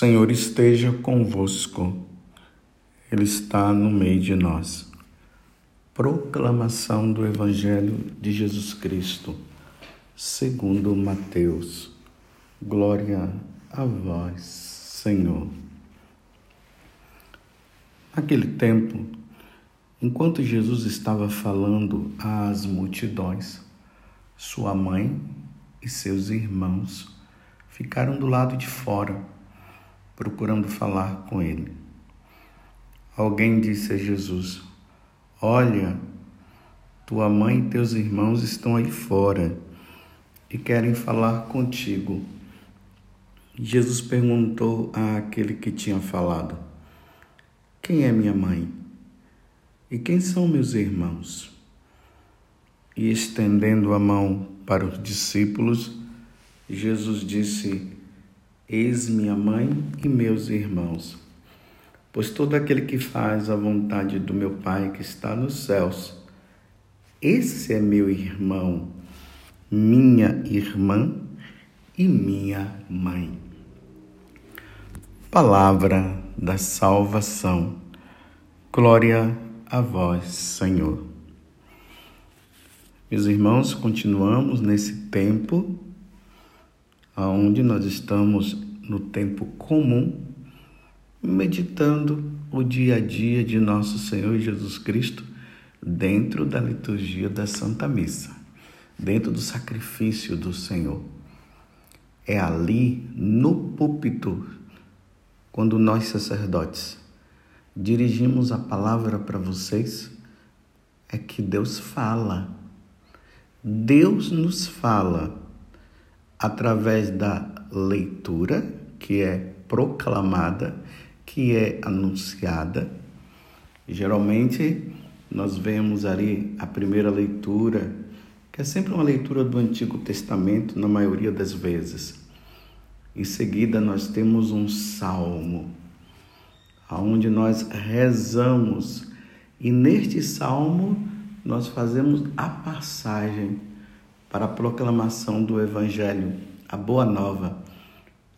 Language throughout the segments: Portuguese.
Senhor esteja convosco, Ele está no meio de nós. Proclamação do Evangelho de Jesus Cristo, segundo Mateus. Glória a vós, Senhor. Naquele tempo, enquanto Jesus estava falando às multidões, sua mãe e seus irmãos ficaram do lado de fora procurando falar com ele. Alguém disse a Jesus: Olha, tua mãe e teus irmãos estão aí fora e querem falar contigo. Jesus perguntou àquele que tinha falado: Quem é minha mãe? E quem são meus irmãos? E estendendo a mão para os discípulos, Jesus disse: Eis minha mãe e meus irmãos. Pois todo aquele que faz a vontade do meu Pai que está nos céus, esse é meu irmão, minha irmã e minha mãe. Palavra da salvação. Glória a vós, Senhor. Meus irmãos, continuamos nesse tempo onde nós estamos no tempo comum, meditando o dia a dia de nosso Senhor Jesus Cristo dentro da liturgia da Santa Missa, dentro do sacrifício do Senhor. É ali, no púlpito, quando nós sacerdotes dirigimos a palavra para vocês, é que Deus fala. Deus nos fala através da leitura, que é proclamada, que é anunciada. Geralmente nós vemos ali a primeira leitura, que é sempre uma leitura do Antigo Testamento, na maioria das vezes. Em seguida nós temos um salmo, onde nós rezamos, e neste salmo nós fazemos a passagem para a proclamação do Evangelho, a Boa Nova,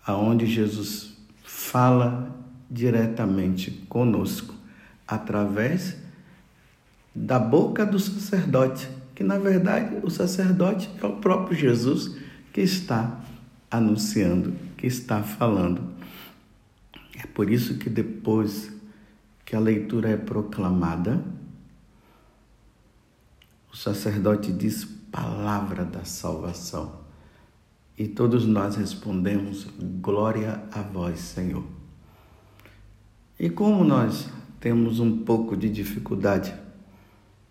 aonde Jesus fala diretamente conosco através da boca do sacerdote, que na verdade o sacerdote é o próprio Jesus que está anunciando, que está falando. É por isso que depois que a leitura é proclamada, o sacerdote diz palavra da salvação. E todos nós respondemos: Glória a vós, Senhor. E como nós temos um pouco de dificuldade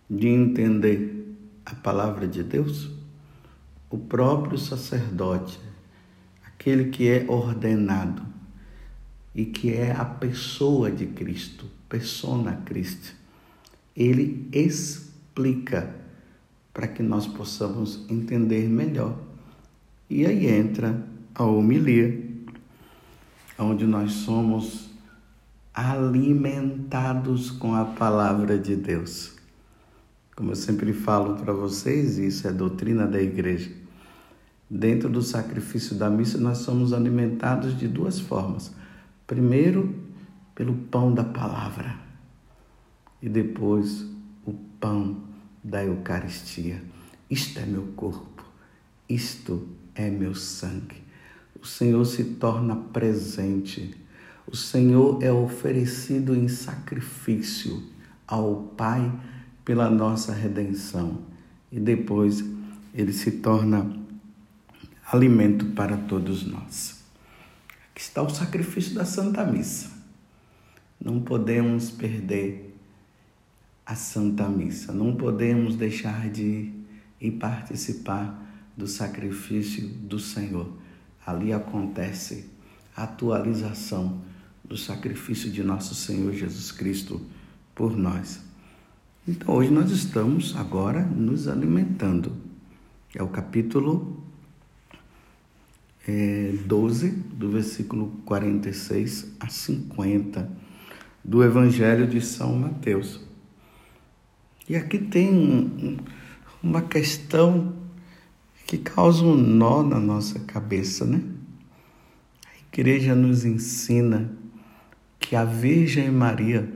de entender a palavra de Deus, o próprio sacerdote, aquele que é ordenado e que é a pessoa de Cristo, persona Christi, ele explica para que nós possamos entender melhor. E aí entra a homilia, onde nós somos alimentados com a palavra de Deus. Como eu sempre falo para vocês, isso é doutrina da igreja. Dentro do sacrifício da missa, nós somos alimentados de duas formas. Primeiro, pelo pão da palavra, e depois o pão da Eucaristia. Isto é meu corpo, isto é meu sangue. O Senhor se torna presente, o Senhor é oferecido em sacrifício ao Pai pela nossa redenção e depois ele se torna alimento para todos nós. Aqui está o sacrifício da Santa Missa. Não podemos perder a Santa Missa. Não podemos deixar de ir participar do sacrifício do Senhor. Ali acontece a atualização do sacrifício de nosso Senhor Jesus Cristo por nós. Então, hoje nós estamos agora nos alimentando. É o capítulo é, 12, do versículo 46 a 50 do Evangelho de São Mateus. E aqui tem um, uma questão que causa um nó na nossa cabeça, né? igreja nos ensina que a Virgem Maria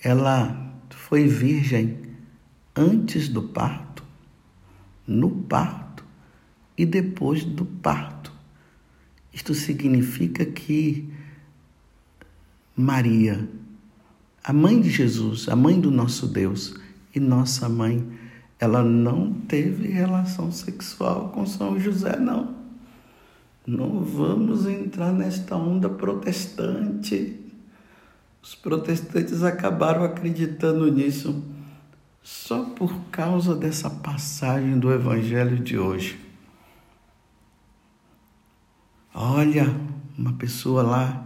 ela foi virgem antes do parto, no parto e depois do parto. Isto significa que Maria, a mãe de Jesus, a mãe do nosso Deus e nossa mãe, ela não teve relação sexual com São José, não. Não vamos entrar nesta onda protestante. Os protestantes acabaram acreditando nisso só por causa dessa passagem do Evangelho de hoje. Olha, uma pessoa lá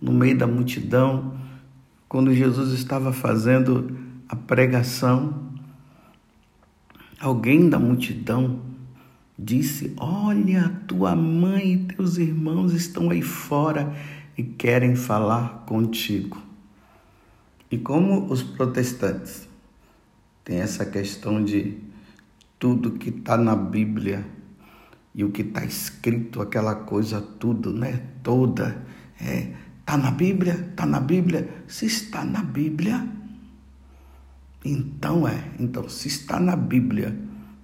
no meio da multidão, quando Jesus estava fazendo a pregação, alguém da multidão disse: Olha, tua mãe e teus irmãos estão aí fora e querem falar contigo. E como os protestantes têm essa questão de tudo que está na Bíblia e o que está escrito, aquela coisa tudo, né? Toda, é, Está na Bíblia? Está na Bíblia? Se está na Bíblia, então é. Então, se está na Bíblia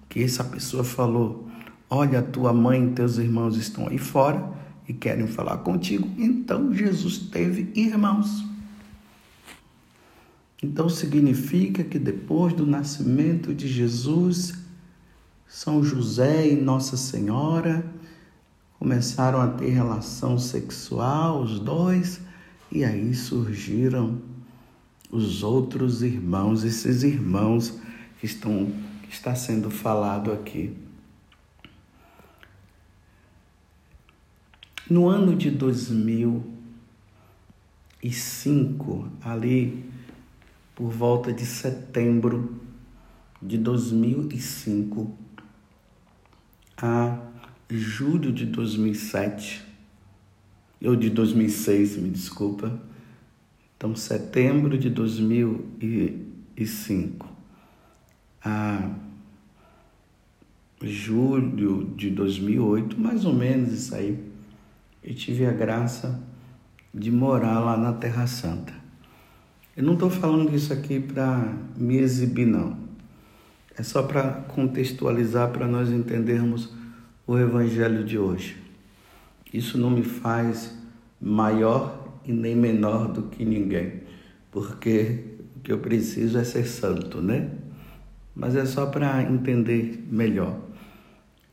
que essa pessoa falou, olha, tua mãe e teus irmãos estão aí fora e querem falar contigo, então Jesus teve irmãos. Então significa que depois do nascimento de Jesus, São José e Nossa Senhora começaram a ter relação sexual, os dois, e aí surgiram os outros irmãos, esses irmãos que estão que está sendo falado aqui. No ano de 2005, ali por volta de setembro de 2005 a julho de 2007, ou de 2006, me desculpa. Então, setembro de 2005 a julho de 2008, mais ou menos isso aí, eu tive a graça de morar lá na Terra Santa. Eu não estou falando isso aqui para me exibir, não. É só para contextualizar, para nós entendermos o Evangelho de hoje. Isso não me faz maior e nem menor do que ninguém, porque o que eu preciso é ser santo, né? Mas é só para entender melhor.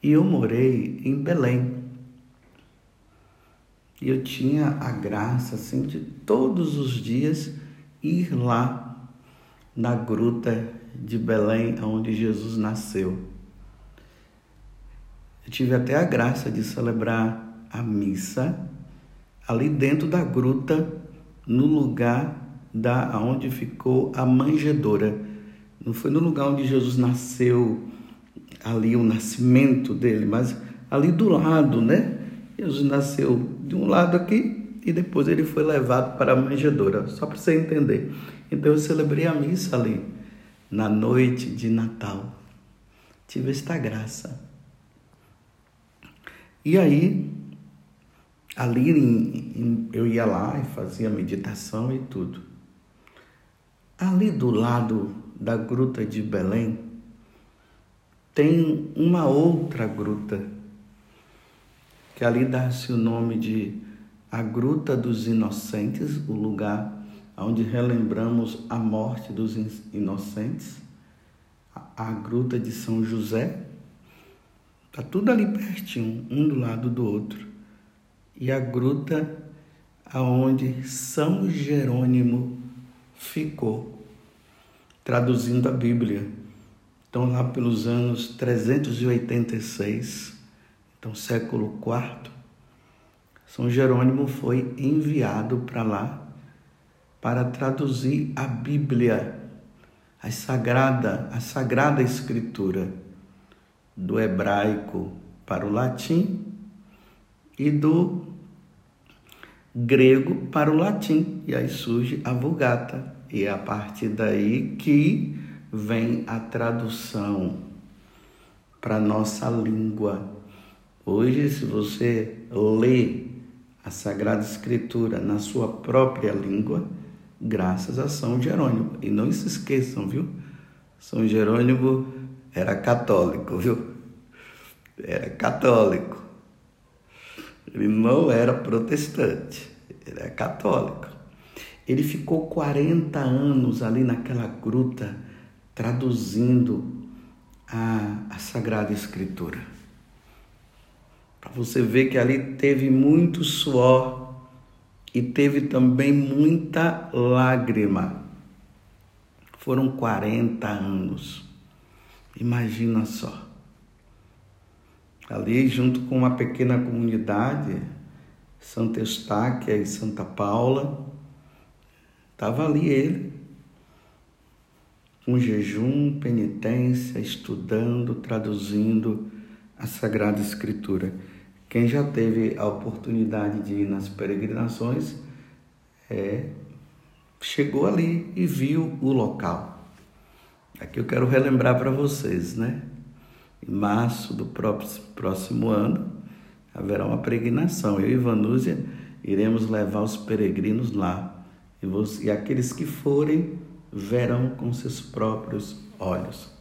E eu morei em Belém. E eu tinha a graça, assim, de todos os dias ir lá na gruta de Belém, onde Jesus nasceu. Eu tive até a graça de celebrar a missa ali dentro da gruta, no lugar da onde ficou a manjedoura. Não foi no lugar onde Jesus nasceu, ali o nascimento dele, mas ali do lado, né? Jesus nasceu de um lado aqui e depois ele foi levado para a manjedoura, só para você entender. Então eu celebrei a missa ali na noite de Natal. Tive esta graça. E aí, ali em, em, eu ia lá e fazia meditação e tudo. Ali do lado da gruta de Belém, tem uma outra gruta, que ali dá-se o nome de a Gruta dos Inocentes, o lugar onde relembramos a morte dos inocentes, a, a Gruta de São José, Está tudo ali pertinho, um do lado do outro. E a gruta aonde São Jerônimo ficou, traduzindo a Bíblia. Então, lá pelos anos 386, então século IV, São Jerônimo foi enviado para lá para traduzir a Bíblia, a sagrada, a sagrada escritura do hebraico para o latim e do grego para o latim. E aí surge a Vulgata. E é a partir daí que vem a tradução para nossa língua. Hoje, se você ler a Sagrada Escritura na sua própria língua, graças a São Jerônimo. E não se esqueçam, viu? São Jerônimo era católico, viu? Era católico. Ele não era protestante, ele é católico. Ele ficou 40 anos ali naquela gruta traduzindo a, a Sagrada Escritura. Para você ver que ali teve muito suor e teve também muita lágrima. Foram 40 anos. Imagina só. Ali, junto com uma pequena comunidade, Santa Eustáquia e Santa Paula, estava ali ele, com jejum, penitência, estudando, traduzindo a Sagrada Escritura. Quem já teve a oportunidade de ir nas peregrinações é, chegou ali e viu o local. Aqui eu quero relembrar para vocês, né? Em março do próximo ano haverá uma peregrinação. Eu e Vanúzia iremos levar os peregrinos lá. E, você, e aqueles que forem verão com seus próprios olhos.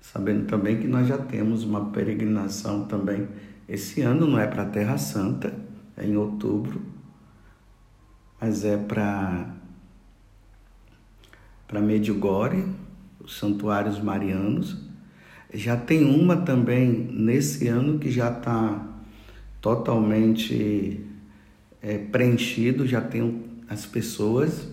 Sabendo também que nós já temos uma peregrinação também esse ano, não é para a Terra Santa, é em outubro, mas é para para Medjugorje, os santuários marianos. Já tem uma também nesse ano que já está totalmente é, preenchido, já tem as pessoas,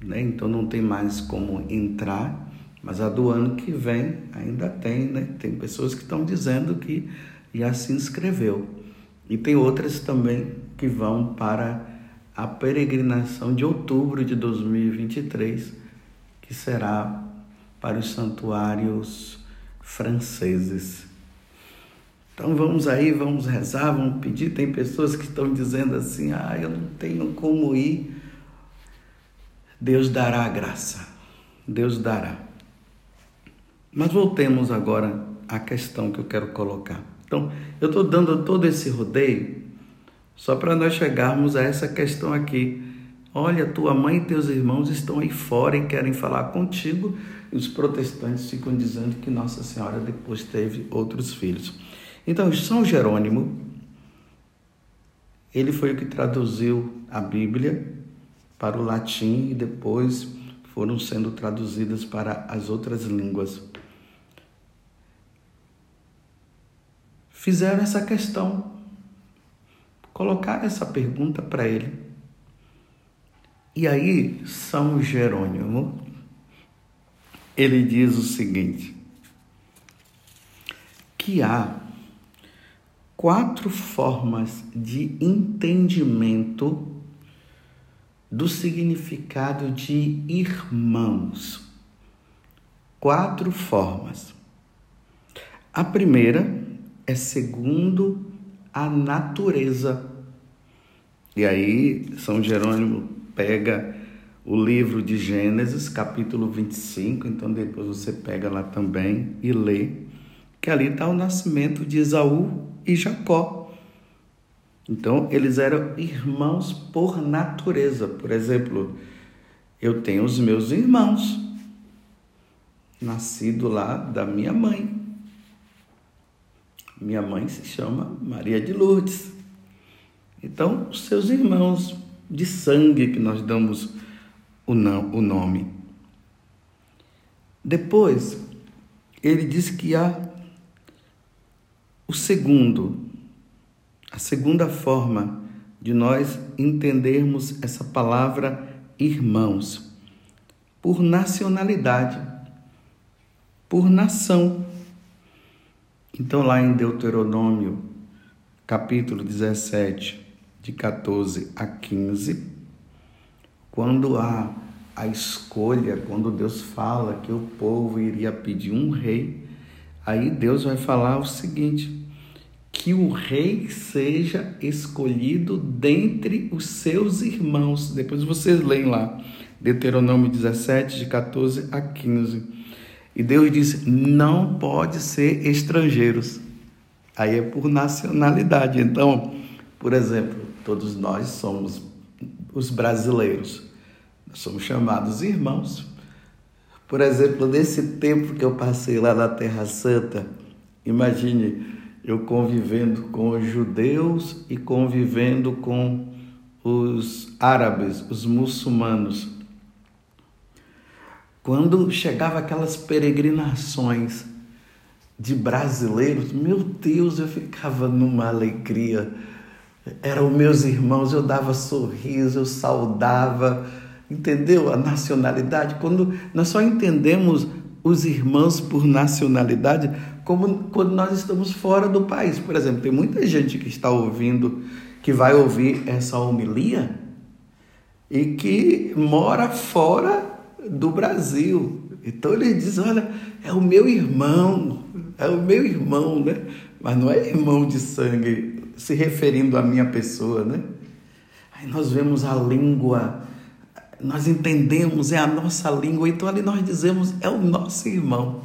né? então não tem mais como entrar. Mas a do ano que vem ainda tem, né? Tem pessoas que estão dizendo que já se inscreveu. E tem outras também que vão para a peregrinação de outubro de 2023, que será para os santuários franceses. Então vamos aí, vamos rezar, vamos pedir. Tem pessoas que estão dizendo assim: ah, eu não tenho como ir. Deus dará a graça, Deus dará. Mas voltemos agora à questão que eu quero colocar. Então, eu estou dando todo esse rodeio só para nós chegarmos a essa questão aqui. Olha, tua mãe e teus irmãos estão aí fora e querem falar contigo. E os protestantes ficam dizendo que Nossa Senhora depois teve outros filhos. Então, São Jerônimo, ele foi o que traduziu a Bíblia para o latim e depois foram sendo traduzidas para as outras línguas. fizeram essa questão, colocaram essa pergunta para ele. E aí, São Jerônimo, ele diz o seguinte: que há quatro formas de entendimento do significado de irmãos. Quatro formas. A primeira é segundo a natureza. E aí, São Jerônimo pega o livro de Gênesis, capítulo 25, então depois você pega lá também e lê, que ali está o nascimento de Esaú e Jacó. Então, eles eram irmãos por natureza. Por exemplo, eu tenho os meus irmãos, nascido lá da minha mãe. Minha mãe se chama Maria de Lourdes. Então, os seus irmãos de sangue que nós damos o, não, o nome. Depois, ele diz que há o segundo, a segunda forma de nós entendermos essa palavra irmãos, por nacionalidade, por nação. Então, lá em Deuteronômio, capítulo 17, de 14 a 15, quando há a escolha, quando Deus fala que o povo iria pedir um rei, aí Deus vai falar o seguinte: que o rei seja escolhido dentre os seus irmãos. Depois vocês leem lá, Deuteronômio 17, de 14 a 15. E Deus disse: não pode ser estrangeiros. Aí é por nacionalidade. Então, por exemplo, todos nós somos os brasileiros. Somos chamados irmãos. Por exemplo, nesse tempo que eu passei lá na Terra Santa, imagine eu convivendo com os judeus e convivendo com os árabes, os muçulmanos. Quando chegava aquelas peregrinações de brasileiros, meu Deus, eu ficava numa alegria. Eram meus irmãos, eu dava sorriso, eu saudava, entendeu? A nacionalidade. Quando nós só entendemos os irmãos por nacionalidade como quando nós estamos fora do país. Por exemplo, tem muita gente que está ouvindo, que vai ouvir essa homilia e que mora fora do Brasil. Então ele diz: Olha, é o meu irmão, é o meu irmão, né? Mas não é irmão de sangue, se referindo à minha pessoa, né? Aí nós vemos a língua, nós entendemos, é a nossa língua, então ali nós dizemos: é o nosso irmão.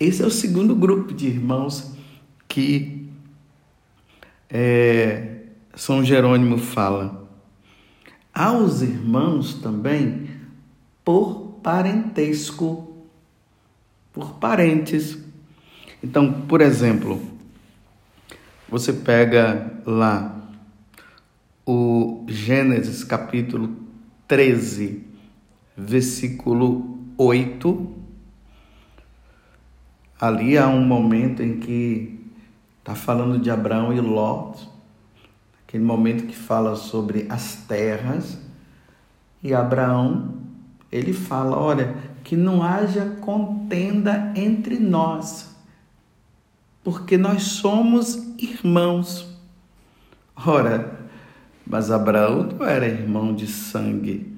Esse é o segundo grupo de irmãos que é, São Jerônimo fala. Aos irmãos também por parentesco, por parentes. Então, por exemplo, você pega lá o Gênesis capítulo 13, versículo 8. Ali há um momento em que está falando de Abraão e Ló, aquele momento que fala sobre as terras, e Abraão ele fala: olha, que não haja contenda entre nós, porque nós somos irmãos. Ora, mas Abraão não era irmão de sangue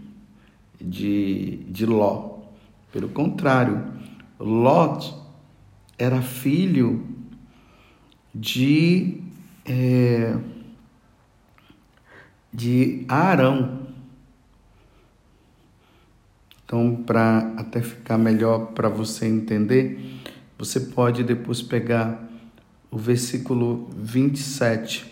de, de Ló. Pelo contrário, Ló era filho de, é, de Arão. Então, para até ficar melhor para você entender, você pode depois pegar o versículo 27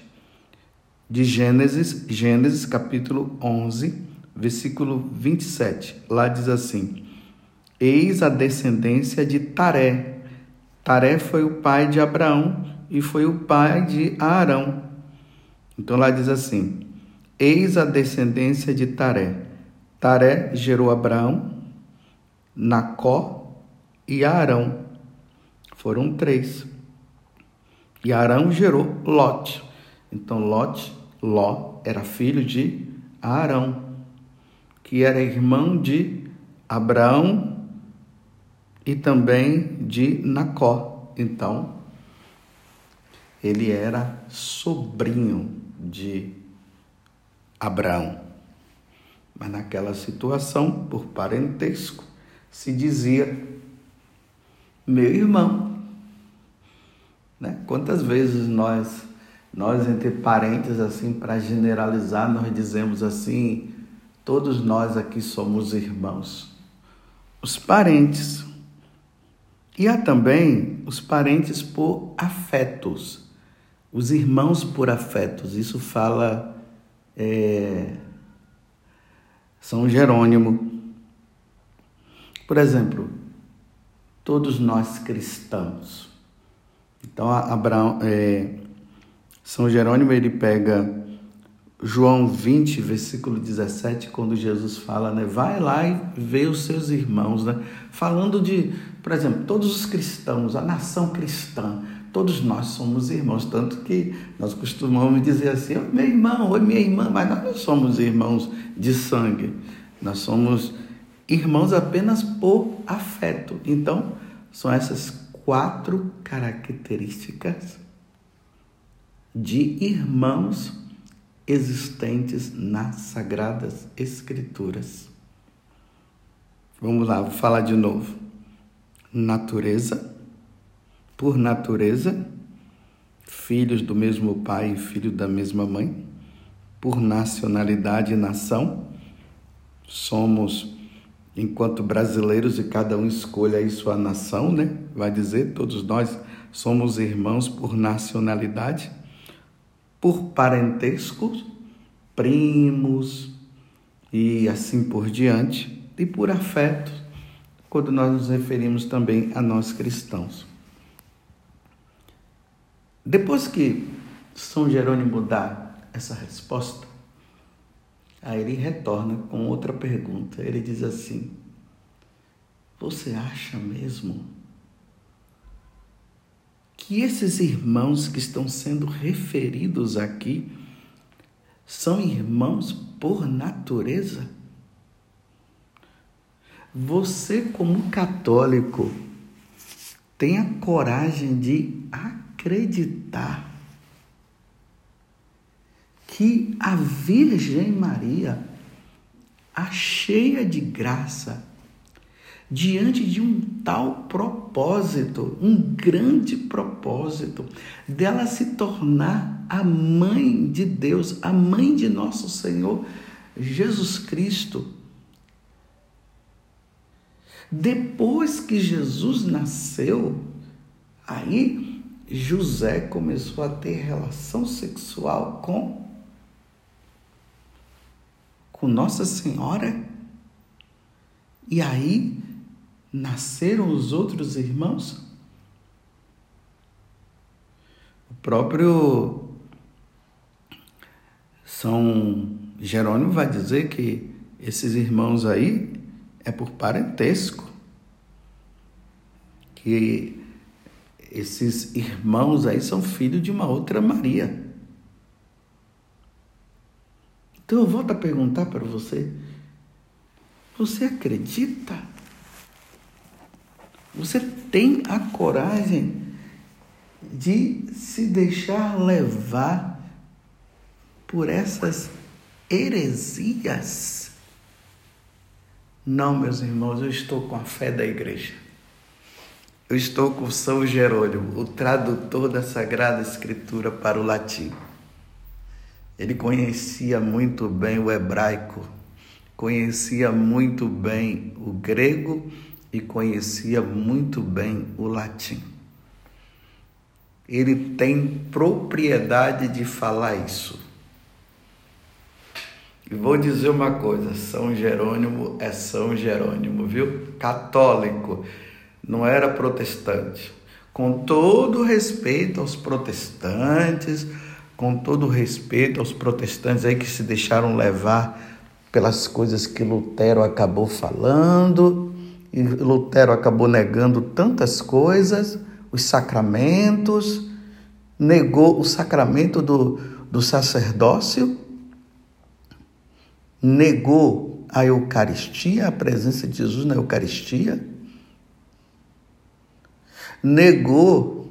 de Gênesis, Gênesis capítulo 11, versículo 27. Lá diz assim: Eis a descendência de Taré. Taré foi o pai de Abraão e foi o pai de Arão. Então lá diz assim: Eis a descendência de Taré. Taré gerou Abraão, Nacó e Arão. Foram três. E Arão gerou Lote. Então Lote, Ló, era filho de Arão, que era irmão de Abraão e também de Nacó. Então, ele era sobrinho de Abraão. Mas naquela situação, por parentesco, se dizia meu irmão. Né? Quantas vezes nós, nós entre parentes, assim, para generalizar, nós dizemos assim, todos nós aqui somos irmãos. Os parentes. E há também os parentes por afetos, os irmãos por afetos. Isso fala é, são Jerônimo. Por exemplo, todos nós cristãos. Então, Abraão, é, São Jerônimo ele pega João 20, versículo 17, quando Jesus fala, né? Vai lá e vê os seus irmãos, né? Falando de, por exemplo, todos os cristãos, a nação cristã, todos nós somos irmãos, tanto que nós costumamos dizer assim, oh, meu irmão, oi minha irmã, mas nós não somos irmãos de sangue, nós somos irmãos apenas por afeto. Então, são essas quatro características de irmãos existentes nas Sagradas Escrituras. Vamos lá, vou falar de novo. Natureza, por natureza, filhos do mesmo pai e filho da mesma mãe, por nacionalidade e nação, somos, enquanto brasileiros, e cada um escolhe aí sua nação, né? Vai dizer, todos nós somos irmãos por nacionalidade, por parentesco, primos e assim por diante, e por afeto, quando nós nos referimos também a nós cristãos. Depois que São Jerônimo dá essa resposta, aí ele retorna com outra pergunta. Ele diz assim: Você acha mesmo que esses irmãos que estão sendo referidos aqui são irmãos por natureza? Você, como católico, tenha coragem de acreditar que a Virgem Maria, a cheia de graça, diante de um tal propósito, um grande propósito, dela se tornar a mãe de Deus, a mãe de nosso Senhor Jesus Cristo. Depois que Jesus nasceu, aí José começou a ter relação sexual com com Nossa Senhora. E aí nasceram os outros irmãos? O próprio São Jerônimo vai dizer que esses irmãos aí é por parentesco. Que esses irmãos aí são filhos de uma outra Maria. Então eu volto a perguntar para você: você acredita? Você tem a coragem de se deixar levar por essas heresias? Não, meus irmãos, eu estou com a fé da igreja. Eu estou com São Jerônimo, o tradutor da Sagrada Escritura para o latim. Ele conhecia muito bem o hebraico, conhecia muito bem o grego e conhecia muito bem o latim. Ele tem propriedade de falar isso. E vou dizer uma coisa: São Jerônimo é São Jerônimo, viu? Católico, não era protestante. Com todo respeito aos protestantes, com todo respeito aos protestantes aí que se deixaram levar pelas coisas que Lutero acabou falando, e Lutero acabou negando tantas coisas, os sacramentos, negou o sacramento do, do sacerdócio, negou a Eucaristia, a presença de Jesus na Eucaristia, negou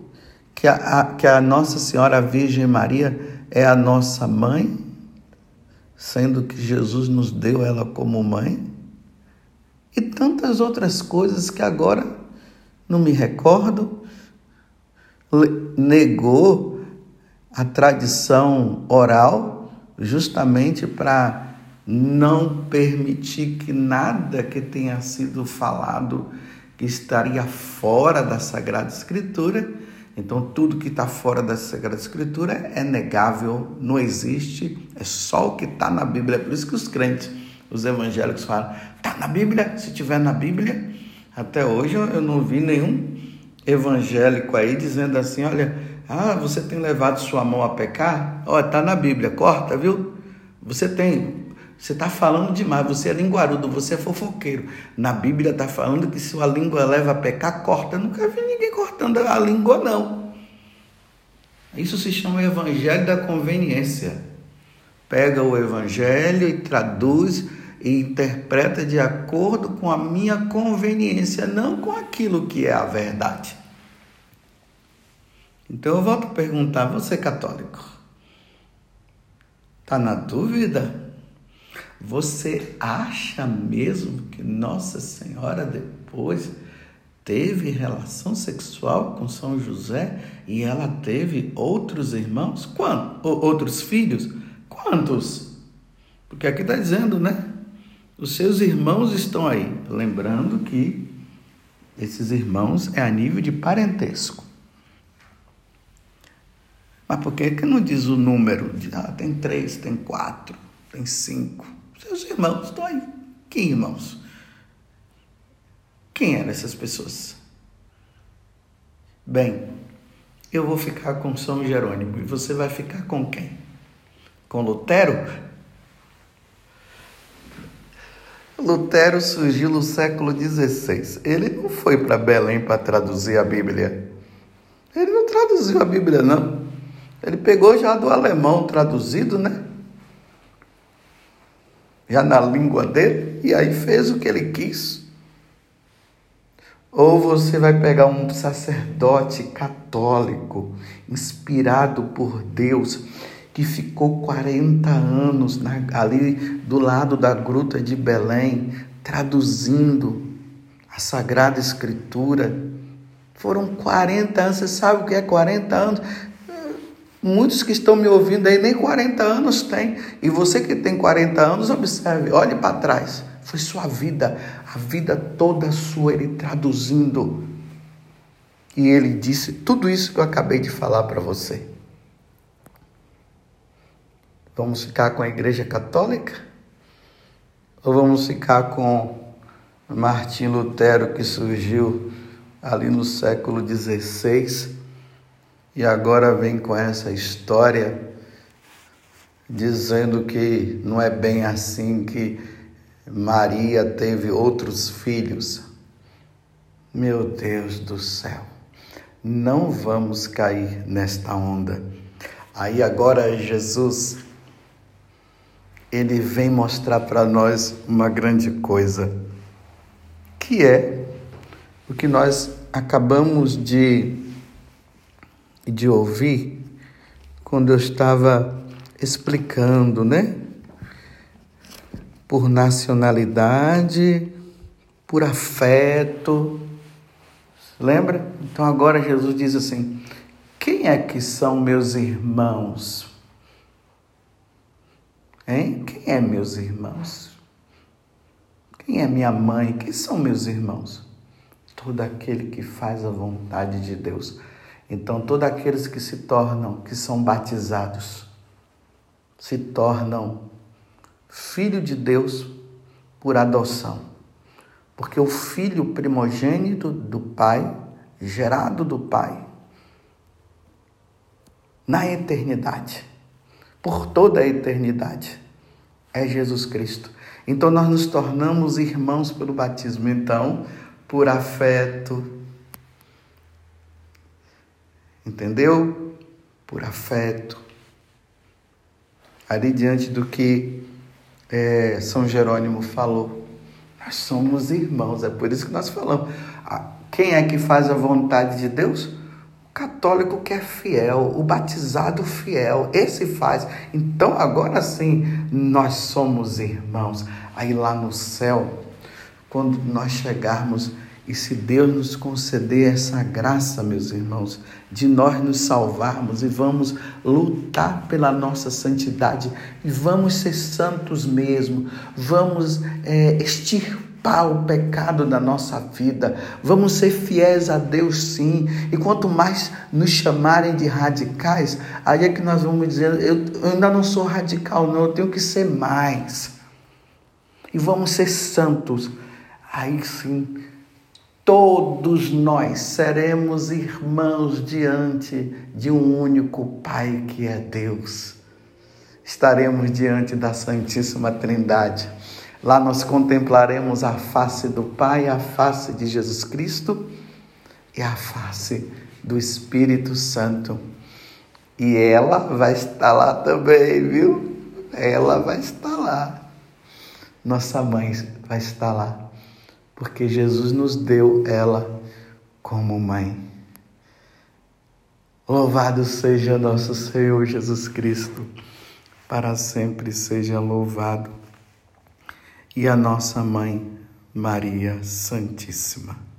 que a, a, que a Nossa Senhora a Virgem Maria é a nossa mãe, sendo que Jesus nos deu ela como mãe e tantas outras coisas que agora não me recordo. Negou a tradição oral justamente para não permitir que nada que tenha sido falado que estaria fora da Sagrada Escritura. Então, tudo que está fora da Sagrada Escritura é negável, não existe, é só o que está na Bíblia. É por isso que os crentes os evangélicos falam, está na Bíblia, se tiver na Bíblia. Até hoje eu não vi nenhum evangélico aí dizendo assim, olha, ah, você tem levado sua mão a pecar? Olha, está na Bíblia, corta, viu? Você tem, você está falando demais, você é linguarudo, você é fofoqueiro. Na Bíblia está falando que se a língua leva a pecar, corta. Nunca vi ninguém cortando a língua, não. Isso se chama evangelho da conveniência. Pega o evangelho e traduz e interpreta de acordo com a minha conveniência, não com aquilo que é a verdade. Então eu volto a perguntar, você católico, está na dúvida? Você acha mesmo que Nossa Senhora depois teve relação sexual com São José e ela teve outros irmãos? Quantos? Outros filhos? Quantos? Porque aqui está dizendo, né? Os seus irmãos estão aí. Lembrando que esses irmãos é a nível de parentesco. Mas por que, que não diz o número? Ah, tem três, tem quatro, tem cinco. Seus irmãos estão aí. Que irmãos? Quem eram essas pessoas? Bem, eu vou ficar com São Jerônimo e você vai ficar com quem? Com Lutero? Lutero surgiu no século XVI. Ele não foi para Belém para traduzir a Bíblia. Ele não traduziu a Bíblia, não. Ele pegou já do alemão traduzido, né? Já na língua dele, e aí fez o que ele quis. Ou você vai pegar um sacerdote católico, inspirado por Deus, que ficou 40 anos na, ali do lado da gruta de Belém, traduzindo a Sagrada Escritura. Foram 40 anos, você sabe o que é 40 anos? Muitos que estão me ouvindo aí nem 40 anos têm. E você que tem 40 anos, observe, olhe para trás. Foi sua vida, a vida toda sua, ele traduzindo. E ele disse tudo isso que eu acabei de falar para você. Vamos ficar com a Igreja Católica? Ou vamos ficar com Martim Lutero, que surgiu ali no século XVI? E agora vem com essa história dizendo que não é bem assim que Maria teve outros filhos. Meu Deus do céu, não vamos cair nesta onda. Aí agora Jesus, ele vem mostrar para nós uma grande coisa, que é o que nós acabamos de de ouvir quando eu estava explicando, né? Por nacionalidade, por afeto. Lembra? Então agora Jesus diz assim: quem é que são meus irmãos? Hein? Quem é meus irmãos? Quem é minha mãe? Quem são meus irmãos? Todo aquele que faz a vontade de Deus. Então, todos aqueles que se tornam, que são batizados, se tornam filho de Deus por adoção. Porque o filho primogênito do Pai, gerado do Pai, na eternidade, por toda a eternidade, é Jesus Cristo. Então nós nos tornamos irmãos pelo batismo, então, por afeto, Entendeu? Por afeto. Ali diante do que é, São Jerônimo falou. Nós somos irmãos, é por isso que nós falamos. Ah, quem é que faz a vontade de Deus? O católico que é fiel, o batizado fiel, esse faz. Então agora sim, nós somos irmãos. Aí lá no céu, quando nós chegarmos e se Deus nos conceder essa graça, meus irmãos, de nós nos salvarmos e vamos lutar pela nossa santidade e vamos ser santos mesmo, vamos é, extirpar o pecado da nossa vida, vamos ser fiéis a Deus sim. E quanto mais nos chamarem de radicais, aí é que nós vamos dizer: eu, eu ainda não sou radical, não, eu tenho que ser mais. E vamos ser santos. Aí sim todos nós seremos irmãos diante de um único Pai que é Deus. Estaremos diante da Santíssima Trindade. Lá nós contemplaremos a face do Pai, a face de Jesus Cristo e a face do Espírito Santo. E ela vai estar lá também, viu? Ela vai estar lá. Nossa mãe vai estar lá porque Jesus nos deu ela como mãe. Louvado seja nosso Senhor Jesus Cristo, para sempre seja louvado. E a nossa mãe, Maria Santíssima.